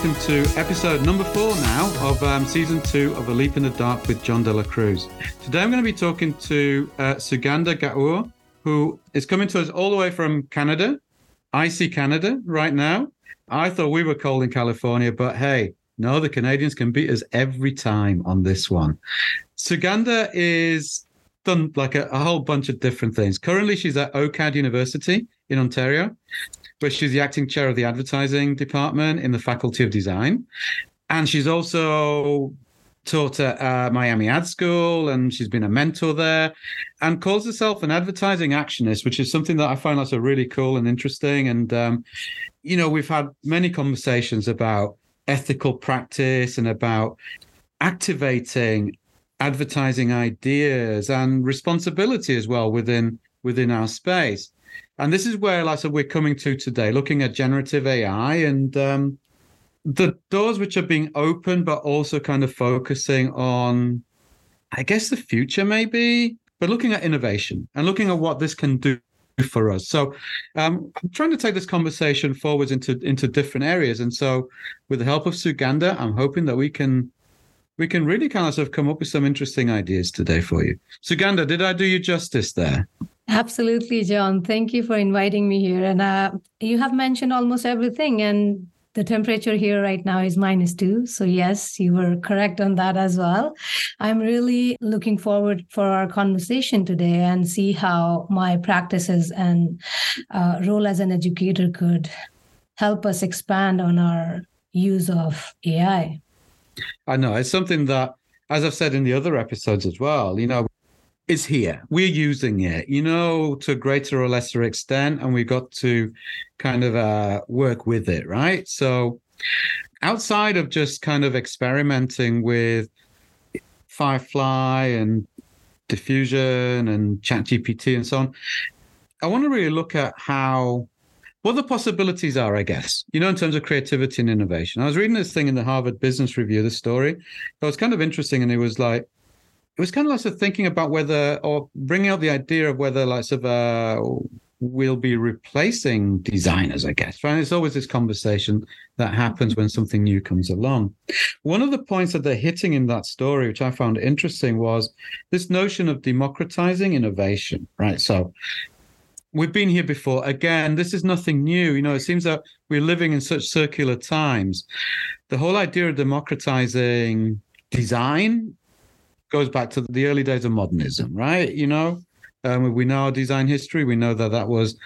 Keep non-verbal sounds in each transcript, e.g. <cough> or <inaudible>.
welcome to episode number four now of um, season two of A Leap in the Dark with John De La Cruz. Today I'm going to be talking to uh, Sugandha Gaur, who is coming to us all the way from Canada, icy Canada right now. I thought we were cold in California, but hey, no, the Canadians can beat us every time on this one. Sugandha is done like a, a whole bunch of different things. Currently, she's at OCAD University in Ontario but she's the acting chair of the advertising department in the Faculty of Design. And she's also taught at uh, Miami Ad School and she's been a mentor there and calls herself an advertising actionist, which is something that I find also really cool and interesting. And, um, you know, we've had many conversations about ethical practice and about activating advertising ideas and responsibility as well within within our space. And this is where, like I said, we're coming to today, looking at generative AI and um, the doors which are being opened, but also kind of focusing on, I guess, the future maybe, but looking at innovation and looking at what this can do for us. So um, I'm trying to take this conversation forwards into into different areas. And so with the help of Sugandha, I'm hoping that we can we can really kind of sort of come up with some interesting ideas today for you. Sugandha, did I do you justice there? Absolutely, John. Thank you for inviting me here. And uh, you have mentioned almost everything. And the temperature here right now is minus two. So, yes, you were correct on that as well. I'm really looking forward for our conversation today and see how my practices and uh, role as an educator could help us expand on our use of AI. I know. It's something that, as I've said in the other episodes as well, you know, is here. We're using it, you know, to a greater or lesser extent, and we've got to kind of uh, work with it, right? So, outside of just kind of experimenting with Firefly and diffusion and ChatGPT and so on, I want to really look at how what the possibilities are, I guess, you know, in terms of creativity and innovation. I was reading this thing in the Harvard Business Review, this story. It was kind of interesting, and it was like it was kind of like sort of thinking about whether or bringing out the idea of whether like sort of uh, we'll be replacing designers i guess right? It's always this conversation that happens when something new comes along. One of the points that they're hitting in that story which i found interesting was this notion of democratizing innovation right? So we've been here before. Again this is nothing new. You know it seems that we're living in such circular times. The whole idea of democratizing design goes back to the early days of modernism, right? You know, um, we know our design history. We know that that was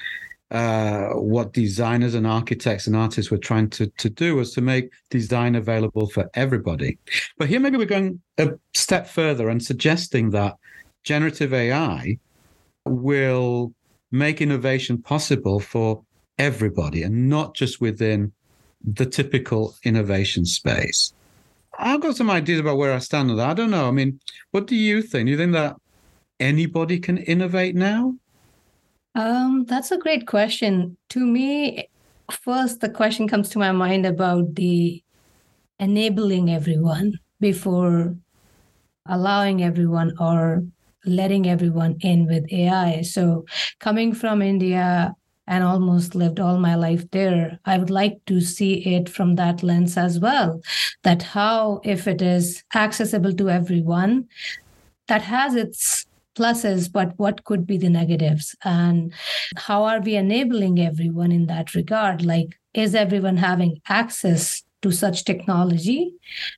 uh, what designers and architects and artists were trying to, to do was to make design available for everybody. But here, maybe we're going a step further and suggesting that generative AI will make innovation possible for everybody and not just within the typical innovation space. I've got some ideas about where I stand on that. I don't know. I mean, what do you think? Do you think that anybody can innovate now? Um, that's a great question. To me, first the question comes to my mind about the enabling everyone before allowing everyone or letting everyone in with AI. So coming from India, and almost lived all my life there. I would like to see it from that lens as well. That how, if it is accessible to everyone, that has its pluses, but what could be the negatives? And how are we enabling everyone in that regard? Like, is everyone having access to such technology?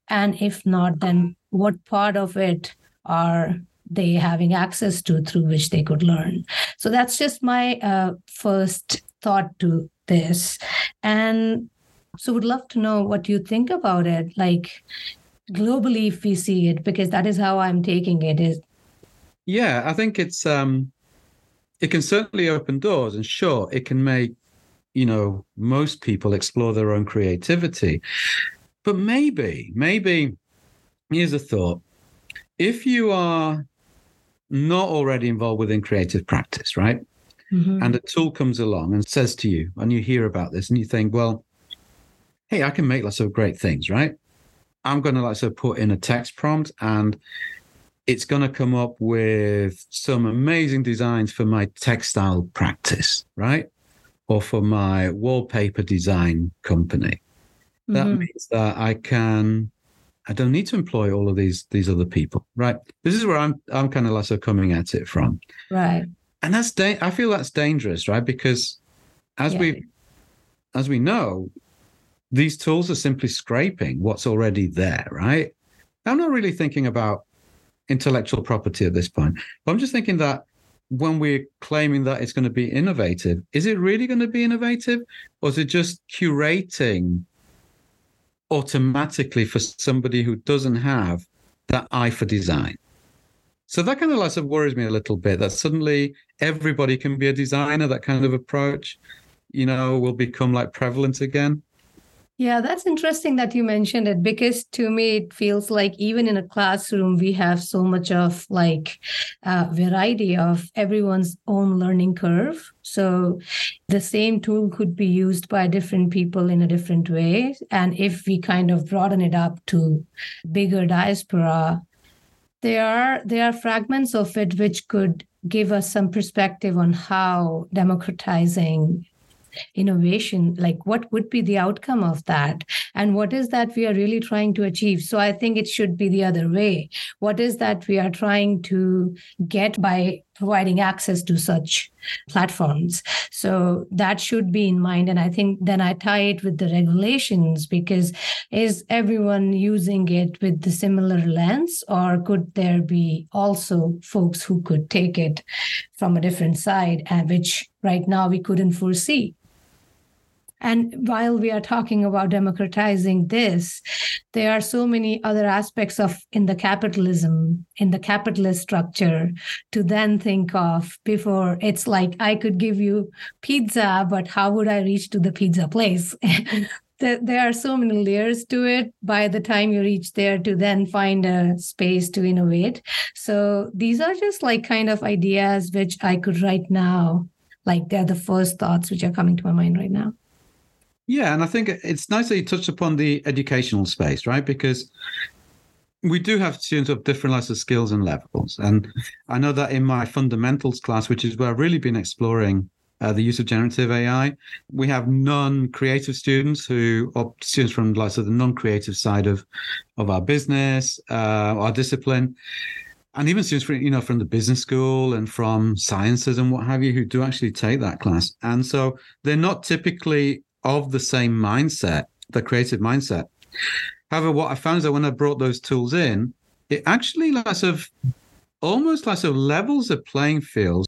And if not, then what part of it are they having access to through which they could learn. So that's just my uh, first thought to this. And so would love to know what you think about it like globally if we see it because that is how i'm taking it is yeah i think it's um it can certainly open doors and sure it can make you know most people explore their own creativity. But maybe maybe here's a thought. If you are not already involved within creative practice, right? Mm-hmm. And a tool comes along and says to you, and you hear about this, and you think, well, hey, I can make lots of great things, right? I'm going to like so put in a text prompt and it's going to come up with some amazing designs for my textile practice, right? Or for my wallpaper design company. that Mhm. means that I can I don't need to employ all of these these other people, right? This is where I'm I'm kind of like so coming at it from, Right. and that's da- I feel that's dangerous, right? Because as Yeah. we as we know, these tools are simply scraping what's already there, right? I'm not really thinking about intellectual property at this point, but I'm just thinking that when we're claiming that it's going to be innovative, is it really going to be innovative, or is it just curating automatically for somebody who doesn't have that eye for design? So that kind of like worries me a little bit that suddenly everybody can be a designer, that kind of approach, you know, will become like prevalent again. Yeah, that's interesting that you mentioned it because to me it feels like even in a classroom we have so much of like uh, variety of everyone's own learning curve. So the same tool could be used by different people in a different way, and if we kind of broaden it up to bigger diaspora, there are there are fragments of it which could give us some perspective on how democratizing innovation like what would be the outcome of that? And what is that we are really trying to achieve? So i think it should be the other way. What is that we are trying to get by providing access to such platforms? So that should be in mind and i think then i tie it with the regulations because is everyone using it with the similar lens or could there be also folks who could take it from a different side which right now we couldn't foresee and while we are talking about democratizing this, there are so many other aspects of in the capitalism, in the capitalist structure to then think of before it's like I could give you pizza, but how would I reach to the pizza place? Mm-hmm. <laughs> there, there are so many layers to it by the time you reach there to then find a space to innovate. So these are just like kind of ideas which I could right now, like they're the first thoughts which are coming to my mind right now. Yeah, and I think it's nice that you touched upon the educational space, right? Because we do have students of different levels of skills and levels. And I know that in my fundamentals class, which is where I've really been exploring uh, the use of generative AI, we have non-creative students who are students from like so the non-creative side of of our business, uh, our discipline. And even students from, you know, from the business school and from sciences and what have you, who do actually take that class. And so they're not typically of the same mindset, the creative mindset. However, what I found is that when I brought those tools in, it actually like sort of almost like sort of levels the playing field.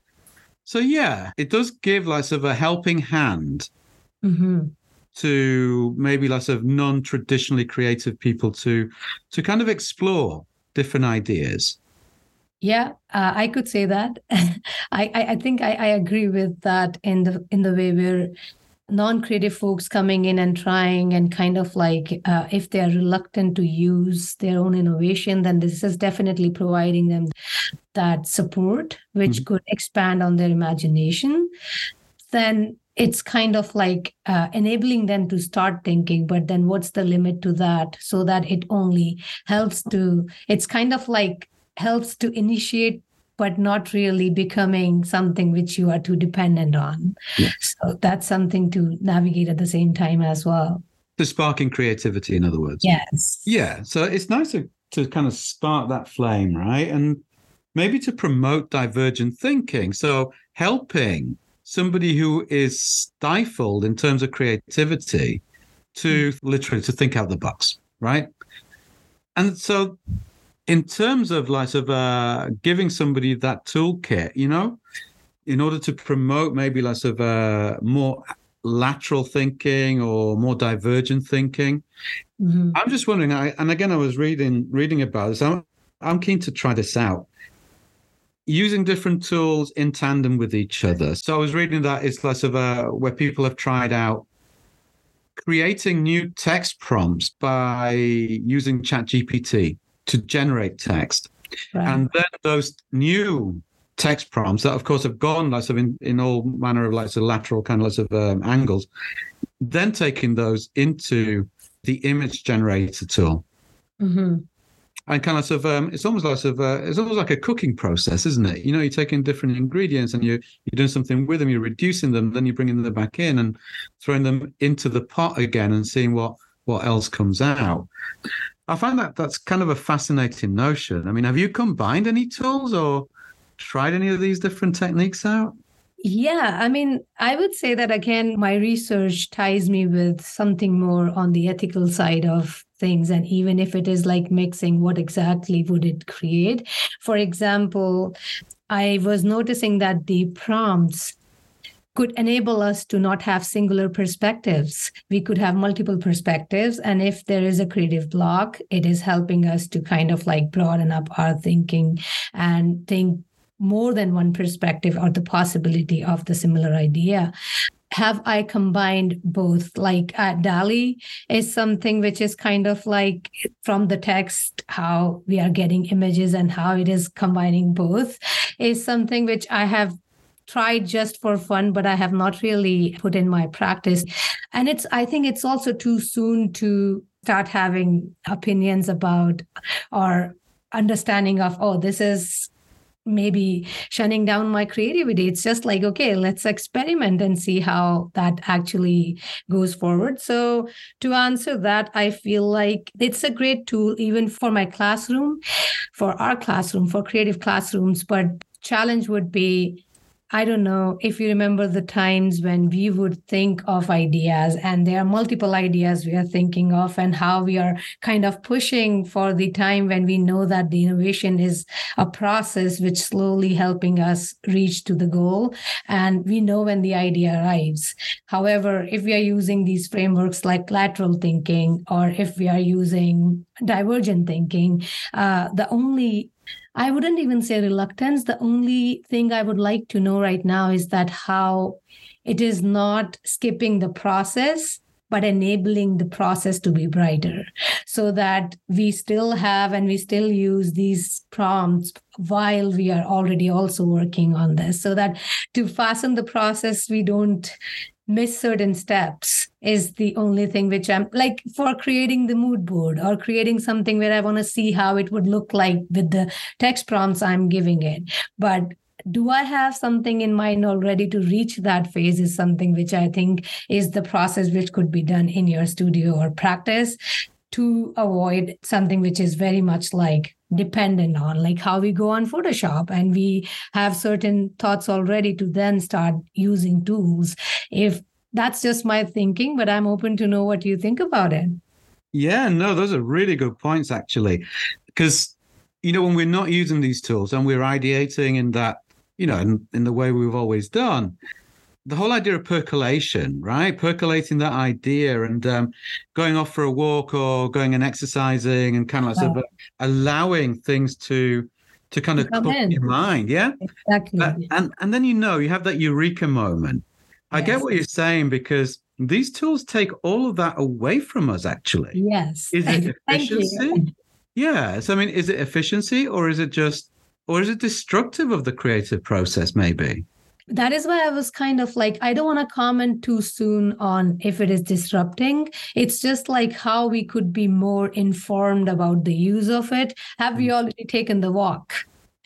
So yeah, it does give like sort of a helping hand Mm-hmm. to maybe like sort of non-traditionally creative people to to kind of explore different ideas. Yeah, uh, I could say that. <laughs> I, I I think I, I agree with that in the in the way where non-creative folks coming in and trying and kind of like uh, if they are reluctant to use their own innovation then this is definitely providing them that support which Mhm. could expand on their imagination then it's kind of like uh, enabling them to start thinking but then what's the limit to that so that it only helps to it's kind of like helps to initiate but not really becoming something which you are too dependent on Yeah. so that's something to navigate at the same time as well To sparking creativity, in other words. yes Yeah. So it's nice to, to kind of spark that flame, right? And maybe to promote divergent thinking. So helping somebody who is stifled in terms of creativity to hmm. literally to think out the box, right? And so in terms of like sort of uh, giving somebody that toolkit, you know, in order to promote maybe like sort of uh, more lateral thinking or more divergent thinking, Mhm. I'm just wondering, I, and again, I was reading reading about this. I'm, I'm keen to try this out. Using different tools in tandem with each other. So I was reading that it's less of a where people have tried out creating new text prompts by using ChatGPT to generate text, right. and then those new text prompts that, of course, have gone like sort of in, in all manner of like sort of lateral kind of, sort of um, angles, then taking those into the image generator tool Mhm. and kind of sort of um, it's almost like sort of uh, it's almost like a cooking process, isn't it? You know, you're taking different ingredients and you you're doing something with them, you're reducing them, then you're bringing them back in and throwing them into the pot again and seeing what what else comes out. I find that that's kind of a fascinating notion. I mean, have you combined any tools or tried any of these different techniques out? Yeah, I mean, I would say that again, my research ties me with something more on the ethical side of things. And even if it is like mixing, what exactly would it create? For example, I was noticing that the prompts could enable us to not have singular perspectives. We could have multiple perspectives. And if there is a creative block, it is helping us to kind of like broaden up our thinking and think more than one perspective or the possibility of the similar idea have I combined both? Like uh, DALL-E is something which is kind of like from the text, how we are getting images and how it is combining both is something which I have tried just for fun, but I have not really put in my practice. And it's, I think it's also too soon to start having opinions about or understanding of, oh, this is maybe shutting down my creativity. It's just like, okay, let's experiment and see how that actually goes forward. So, to answer that, I feel like it's a great tool even for my classroom, for our classroom, for creative classrooms. But challenge would be I don't know if you remember the times when we would think of ideas, and there are multiple ideas we are thinking of, and how we are kind of pushing for the time when we know that the innovation is a process which slowly helping us reach to the goal. And we know when the idea arrives. However, if we are using these frameworks like lateral thinking, or if we are using divergent thinking, uh, the only I wouldn't even say reluctance. The only thing I would like to know right now is that how it is not skipping the process, but enabling the process to be brighter so that we still have and we still use these prompts while we are already also working on this so that to fasten the process we don't miss certain steps is the only thing which I'm like for creating the mood board or creating something where I want to see how it would look like with the text prompts I'm giving it. But do I have something in mind already to reach that phase is something which I think is the process which could be done in your studio or practice to avoid something which is very much like dependent on like how we go on photoshop and we have certain thoughts already to then start using tools if that's just my thinking but i'm open to know what you think about it yeah no those are really good points actually because you know when we're not using these tools and we're ideating in that you know in, in the way we've always done the whole idea of percolation, right? Percolating that idea and um, going off for a walk or going and exercising and kind of like of allowing things to to kind of come in your mind, yeah. Exactly. Uh, and and then you know you have that eureka moment. I yes. get what you're saying because these tools take all of that away from us. Actually, yes. Is it efficiency? yes. I mean, is it efficiency or is it just or is it destructive of the creative process? Maybe that is why I was kind of like, I don't want to comment too soon on if it is disrupting. It's just like how we could be more informed about the use of it. Have we mm. already taken the walk?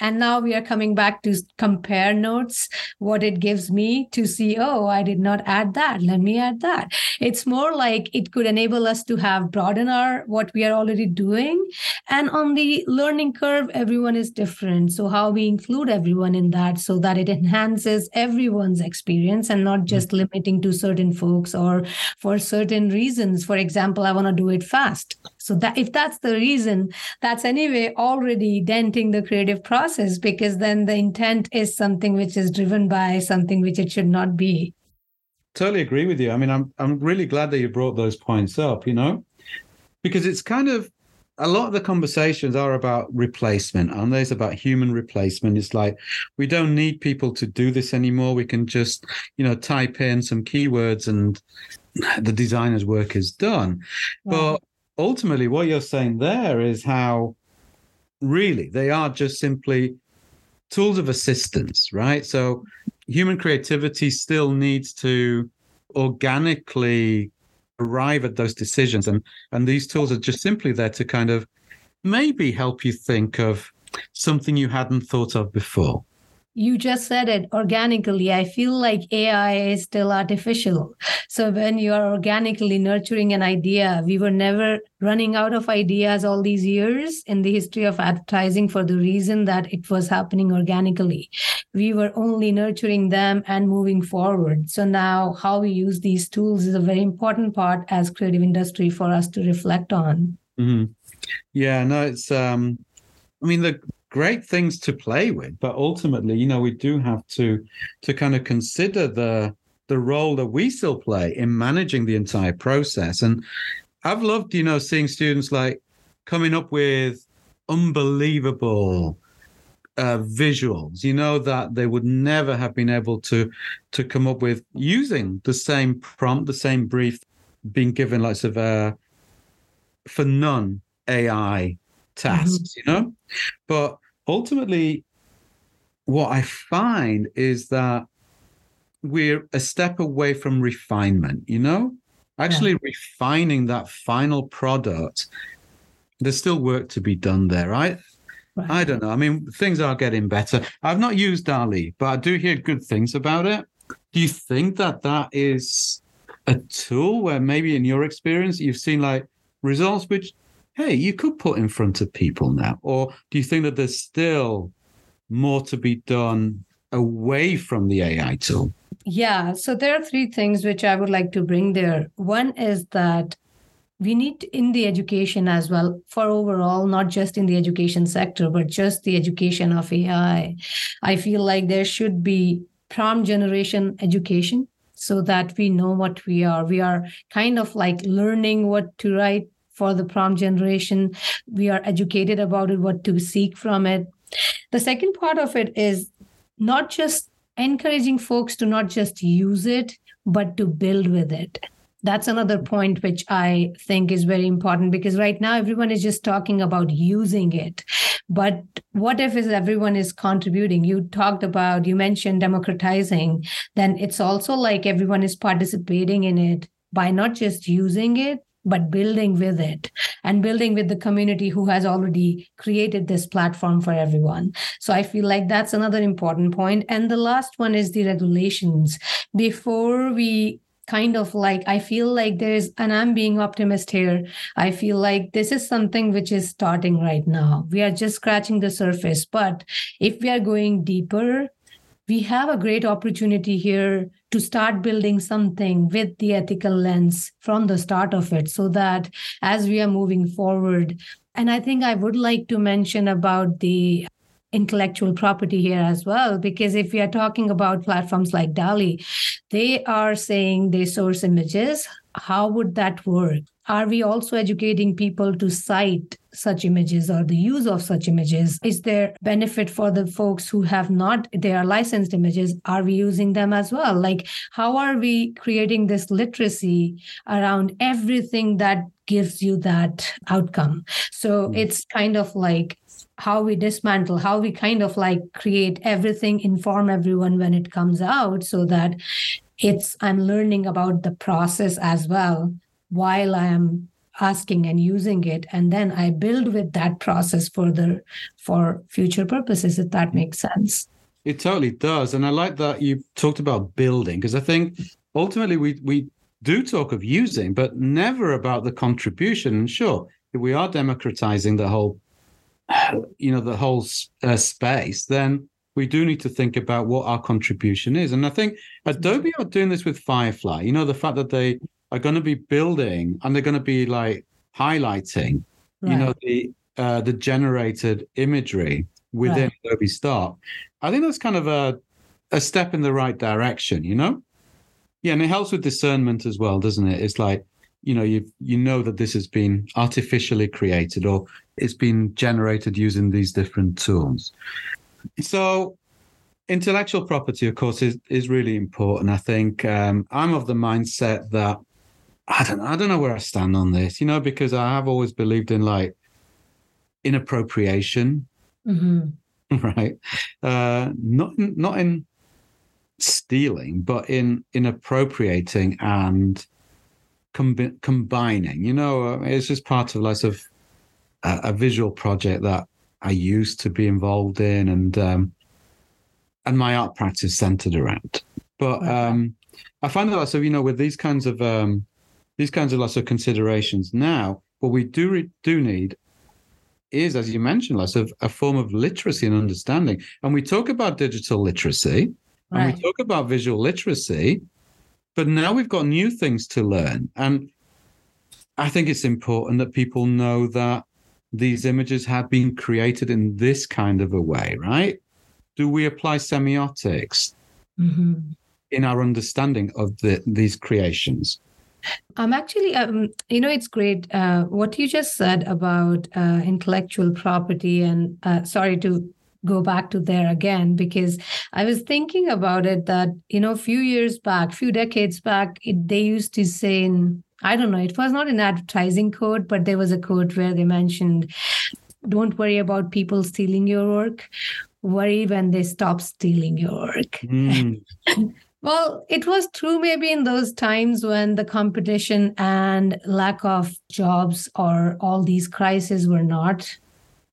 And now we are coming back to compare notes, what it gives me to see, oh, I did not add that. Let me add that. It's more like it could enable us to have broaden our what we are already doing. And on the learning curve, everyone is different. So how we include everyone in that so that it enhances everyone's experience and not just mm-hmm. limiting to certain folks or for certain reasons. For example, I want to do it fast. So that if that's the reason, that's anyway already denting the creative process because then the intent is something which is driven by something which it should not be. Totally agree with you. I mean, I'm I'm really glad that you brought those points up, you know, because it's kind of a lot of the conversations are about replacement, and there's about human replacement. It's like we don't need people to do this anymore. We can just, you know, type in some keywords and the designer's work is done. But ultimately, what you're saying there is how really they are just simply tools of assistance, right? So human creativity still needs to organically arrive at those decisions and and these tools are just simply there to kind of maybe help you think of something you hadn't thought of before you just said it organically. I feel like AI is still artificial. So when you are organically nurturing an idea, we were never running out of ideas all these years in the history of advertising for the reason that it was happening organically. We were only nurturing them and moving forward. So now how we use these tools is a very important part as creative industry for us to reflect on. Mm-hmm. Yeah, no, it's um I mean the great things to play with but ultimately you know we do have to to kind of consider the the role that we still play in managing the entire process. And i've loved you know seeing students like coming up with unbelievable uh, visuals you know that they would never have been able to to come up with using the same prompt the same brief being given lots of uh for non ai tasks, mm-hmm. you know? But ultimately, what I find is that we're a step away from refinement, you know? Actually, yeah. refining that final product, there's still work to be done there, right? right? I don't know. I mean, things are getting better. I've not used DALL-E, but I do hear good things about it. Do you think that that is a tool where maybe in your experience you've seen like results which hey, you could put in front of people now? Or do you think that there's still more to be done away from the AI tool? Yeah. So there are three things which I would like to bring there. One is that we need in the education as well for overall not just in the education sector but just the education of ai i feel like there should be prompt generation education so that we know what we are we are kind of like learning what to write for the prompt generation. We are educated about it, what to seek from it. The second part of it is not just encouraging folks to not just use it, but to build with it. That's another point which I think is very important because right now everyone is just talking about using it. But what if is everyone is contributing? You talked about, you mentioned democratizing, then it's also like everyone is participating in it by not just using it, but building with it and building with the community who has already created this platform for everyone. So I feel like that's another important point. And the last one is the regulations. Before we kind of like i feel like there's and i'm being optimist here i feel like this is something which is starting right now we are just scratching the surface but if we are going deeper we have a great opportunity here to start building something with the ethical lens from the start of it so that as we are moving forward and i think i would like to mention about the intellectual property here as well because if we are talking about platforms like DALL-E they are saying they source images. How would that work are we also educating people to cite such images or the use of such images? Is there benefit for the folks who have not, they are licensed images? Are we using them as well? Like, how are we creating this literacy around everything that gives you that outcome? So mm-hmm. it's kind of like how we dismantle, how we kind of like create everything, inform everyone when it comes out so that it's I'm learning about the process as well while I am asking and using it and then i build with that process further for future purposes if that makes sense. It totally does and i like that you talked about building because i think ultimately we we do talk of using but never about the contribution. And sure if we are democratizing the whole <sighs> you know the whole uh, space then we do need to think about what our contribution is. And i think adobe are doing this with firefly. You know the fact that they are going to be building and they're going to be like highlighting, right. you know, the uh, the generated imagery within right. Adobe Stock. I think that's kind of a a step in the right direction, you know. Yeah, and it helps with discernment as well, doesn't it? It's like you know you you know that this has been artificially created or it's been generated using these different tools. So intellectual property, of course, is is really important. I think um, I'm of the mindset that I don't know. I don't know where I stand on this, you know, because I have always believed in like inappropriation, mm-hmm. <laughs> right? Uh, not in, not in stealing, but in in appropriating and com- combining. You know, uh, it's just part of like of a, a, visual project that I used to be involved in, and um, and my art practice centered around. But um, I find that of you know with these kinds of um, these kinds of lots of considerations now, what we do re- do need is, as you mentioned, lots of a form of literacy and understanding. And we talk about digital literacy, right. and we talk about visual literacy, but now we've got new things to learn. And I think it's important that people know that these images have been created in this kind of a way, right? Do we apply semiotics mm-hmm. in our understanding of the, these creations? I'm actually, um, you know, it's great uh, what you just said about uh, intellectual property. And uh, sorry to go back to there again because I was thinking about it that you know, a few years back, few decades back, it, they used to say in I don't know, it was not an advertising code, but there was a code where they mentioned, "Don't worry about people stealing your work. Worry when they stop stealing your work." Mm. <laughs> Well, it was true maybe in those times when the competition and lack of jobs or all these crises were not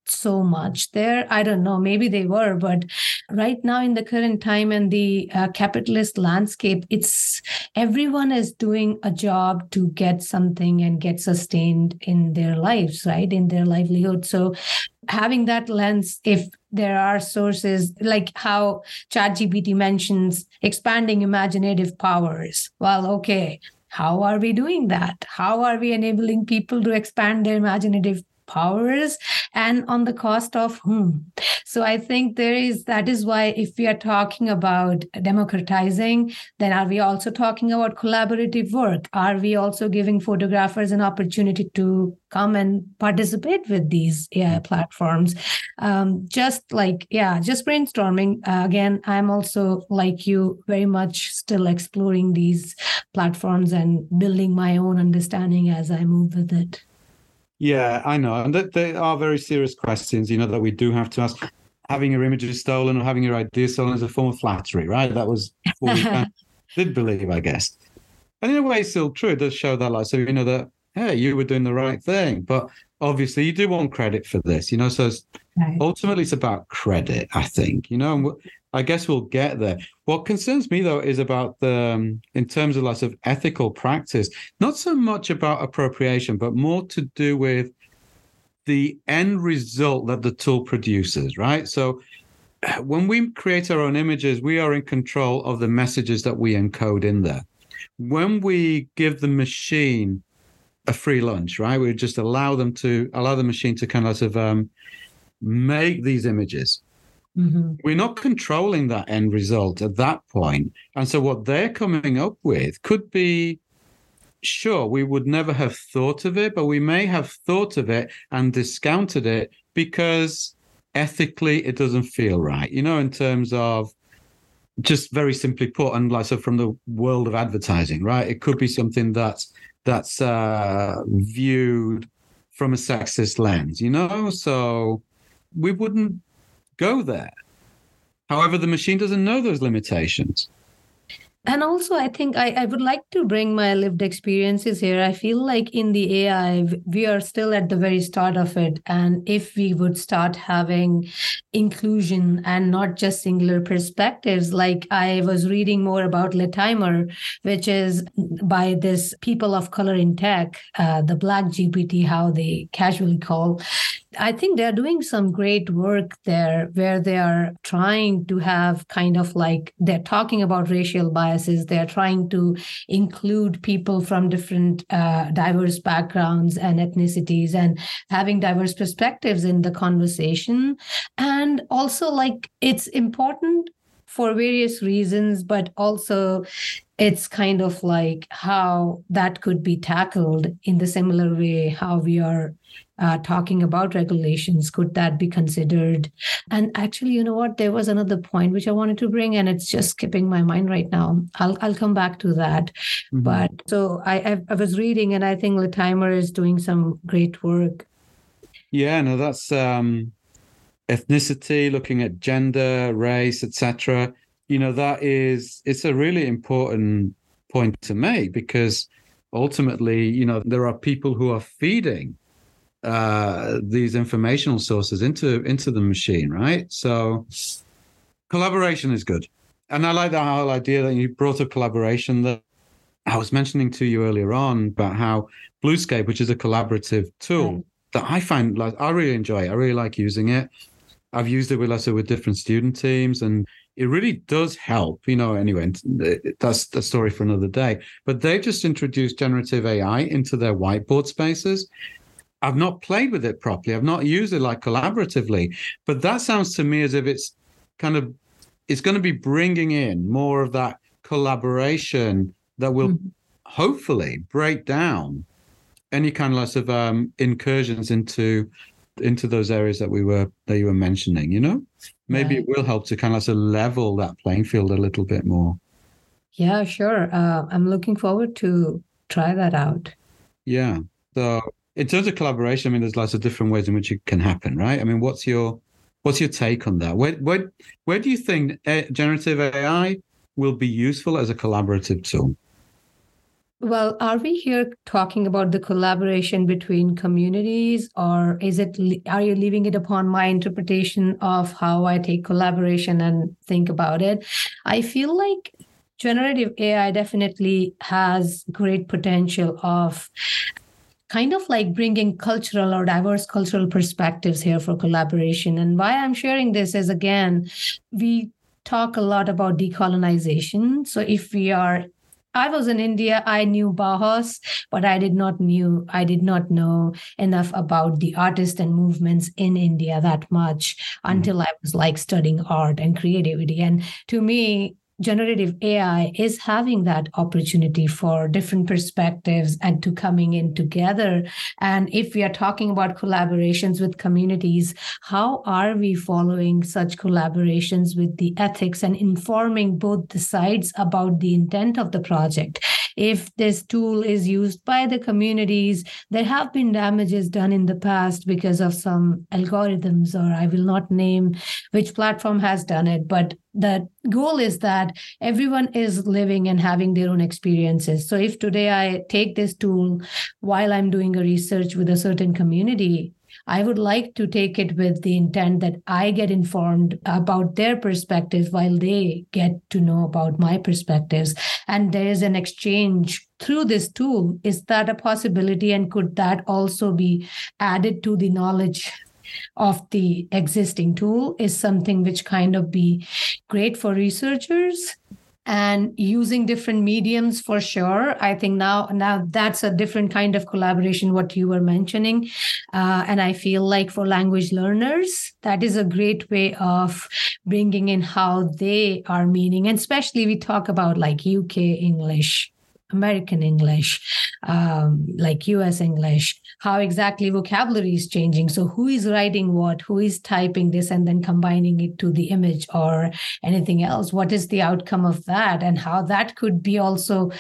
so much there. I don't know, maybe they were, but right now in the current time and the uh, capitalist landscape, it's everyone is doing a job to get something and get sustained in their lives, right? In their livelihood. So having that lens, if there are sources like how ChatGPT mentions expanding imaginative powers. Well, okay, how are we doing that? How are we enabling people to expand their imaginative powers and on the cost of whom so i think there is that is why if we are talking about democratizing then are we also talking about collaborative work are we also giving photographers an opportunity to come and participate with these AI platforms. Um, just like, yeah, just brainstorming. Uh, again, I'm also like you, very much still exploring these platforms and building my own understanding as I move with it. Yeah, I know. And that they are very serious questions, you know, that we do have to ask. Having your images stolen or having your ideas stolen is a form of flattery, right? That was what we <laughs> did believe, I guess. And in a way, it's still true. It does show that, like, so you know that, hey, you were doing the right thing. But obviously, you do want credit for this, you know. So right. ultimately, it's about credit, I think, you know. And I guess we'll get there. What concerns me though is about the, um, in terms of lots of ethical practice, not so much about appropriation, but more to do with the end result that the tool produces, right? So <sighs> when we create our own images, we are in control of the messages that we encode in there. When we give the machine a free lunch, right? We would just allow them to allow the machine to kind of um, make these images Mm-hmm. We're not controlling that end result at that point. And so what they're coming up with could be sure, we would never have thought of it, but we may have thought of it and discounted it because ethically it doesn't feel right, you know, in terms of just very simply put, and like so from the world of advertising, right? It could be something that's that's uh, viewed from a sexist lens, you know. So we wouldn't go there. However, the machine doesn't know those limitations and also i think I, I would like to bring my lived experiences here. I feel like in the ai we are still at the very start of it. And if we would start having inclusion and not just singular perspectives like i was reading more about Latimer which is by this people of color in tech uh, the black gpt how they casually call. I think they're doing some great work there where they are trying to have kind of like they're talking about racial biases. They're trying to include people from different uh, diverse backgrounds and ethnicities and having diverse perspectives in the conversation. And also, like, it's important for various reasons, but also it's kind of like how that could be tackled in the similar way how we are uh, talking about regulations could that be considered? And actually you know what? There was another point which i wanted to bring and it's just skipping my mind right now. I'll, I'll come back to that. Mm-hmm. but so I, I was reading and i think latimer is doing some great work. Yeah no that's um ethnicity looking at gender race etc you know that is it's a really important point to make because ultimately you know there are people who are feeding uh, these informational sources into into the machine, right? So collaboration is good. And I like that whole idea that you brought up collaboration that I was mentioning to you earlier on about how Bluescape, which is a collaborative tool right. that I find like I really enjoy. it. I really like using it. I've used it with let's say with different student teams, and it really does help. You know, anyway, that's a story for another day. But they just introduced generative AI into their whiteboard spaces. I've not played with it properly. I've not used it like collaboratively, but that sounds to me as if it's kind of it's going to be bringing in more of that collaboration that will mm-hmm. hopefully break down any kind of of um, incursions into into those areas that we were that you were mentioning. You know, maybe it will help to kind of level that playing field a little bit more. Yeah, sure. Uh, I'm looking forward to try that out. Yeah. So in terms of collaboration, I mean, there's lots of different ways in which it can happen, right? I mean, what's your what's your take on that? Where where where do you think uh, generative AI will be useful as a collaborative tool? Well, are we here talking about the collaboration between communities, or is it? Are you leaving it upon my interpretation of how I take collaboration and think about it? I feel like generative AI definitely has great potential of kind of like bringing cultural or diverse cultural perspectives here for collaboration. And why I'm sharing this is again, we talk a lot about decolonization. So if we are I was in India. I knew Bauhaus, but I did not knew I did not know enough about the artists and movements in India that much mm-hmm. until I was like studying art and creativity. And to me, generative AI is having that opportunity for different perspectives and to coming in together. And if we are talking about collaborations with communities, how are we following such collaborations with the ethics and informing both the sides about the intent of the project? If this tool is used by the communities, there have been damages done in the past because of some algorithms, or I will not name which platform has done it, but the goal is that everyone is living and having their own experiences. So if today i take this tool while i'm doing a research with a certain community I would like to take it with the intent that I get informed about their perspective while they get to know about my perspectives. And there is an exchange through this tool. Is that a possibility? And could that also be added to the knowledge of the existing tool is something which kind of be great for researchers and using different mediums for sure. I think now now that's a different kind of collaboration what you were mentioning. Uh, and i feel like for language learners that is a great way of bringing in how they are meaning and especially we talk about like uk english American English, um, like US English, how exactly vocabulary is changing. So, who is writing what, who is typing this, and then combining it to the image or anything else? What is the outcome of that, and how that could be also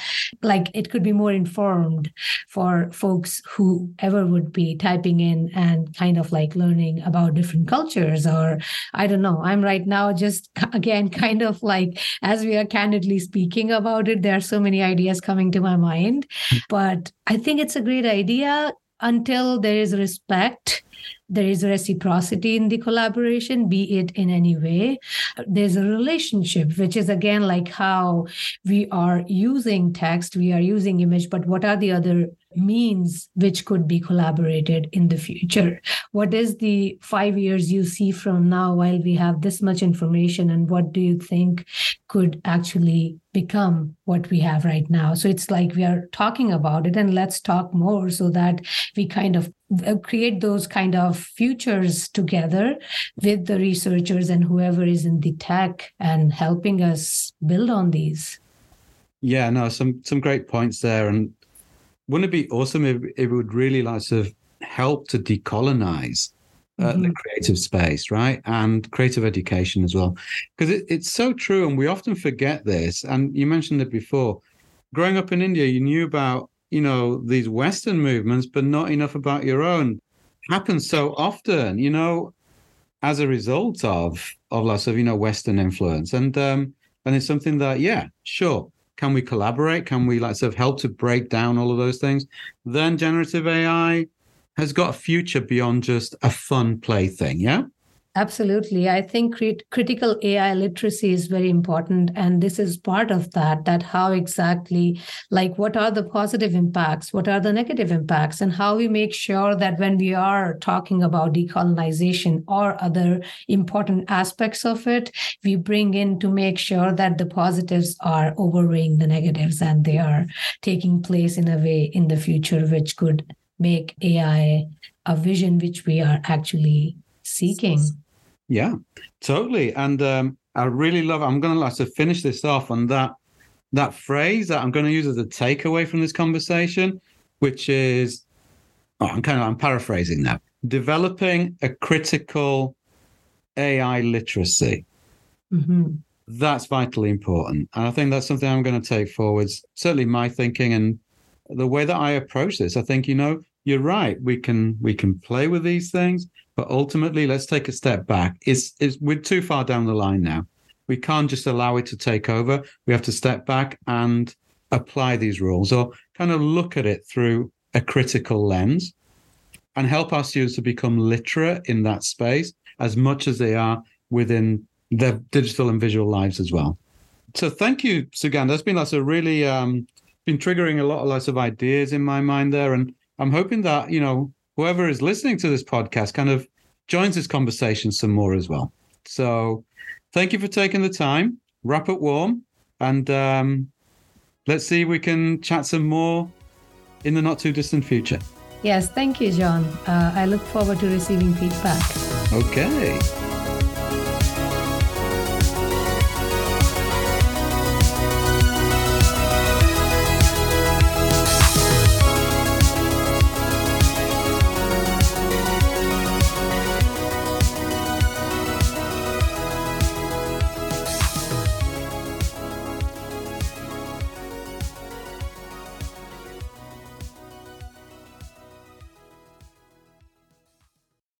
like it could be more informed for folks who ever would be typing in and kind of like learning about different cultures, or I don't know. I'm right now just <laughs> again kind of like as we are candidly speaking about it, there are so many ideas coming coming to my mind. Hmm. But I think it's a great idea until there is respect there is reciprocity in the collaboration be it in any way there's a relationship which is again like how we are using text we are using image but what are the other means which could be collaborated in the future. What is the 5 years you see from now while we have this much information and what do you think could actually become what we have right now? So it's like we are talking about it and let's talk more so that we kind of uh, create those kind of futures together with the researchers and whoever is in the tech and helping us build on these. Yeah no some some great points there and wouldn't it be awesome if it would really like sort of help to decolonize uh, mm-hmm. the creative space, right? And creative education as well. Because it, it's so true. And we often forget this. And you mentioned it before. Growing up in India, you knew about, you know, these Western movements, but not enough about your own. Happens so often, you know, as a result of of lots of, you know, Western influence. And um, and it's something that, yeah, sure, can we collaborate? Can we like sort of help to break down all of those things? Then generative AI has got a future beyond just a fun play thing. Yeah. Absolutely. I think crit- critical AI literacy is very important. And this is part of that, that how exactly, like, what are the positive impacts? What are the negative impacts? And how we make sure that when we are talking about decolonization or other important aspects of it, we bring in to make sure that the positives are overweighing the negatives and they are taking place in a way in the future which could make AI a vision which we are actually seeking. Yeah, totally. And um, I really love. I'm going to like to finish this off on that that phrase that I'm going to use as a takeaway from this conversation, which is, oh, I'm kind of I'm paraphrasing now. Developing a critical AI literacy. Mm-hmm. That's vitally important, and I think that's something I'm going to take forwards. Certainly, my thinking and the way that I approach this. I think you know you're right. We can we can play with these things, but ultimately, let's take a step back. Is is we're too far down the line now. We can't just allow it to take over. We have to step back and apply these rules or kind of look at it through a critical lens and help our students to become literate in that space as much as they are within their digital and visual lives as well. So thank you, Sugan. That's been lots of really um, been triggering a lot of lots of ideas in my mind there. And I'm hoping that, you know, whoever is listening to this podcast kind of joins this conversation some more as well. So thank you for taking the time. Wrap it warm. And um, let's see if we can chat some more in the not too distant future. Yes, thank you, John. Uh, I look forward to receiving feedback. Okay.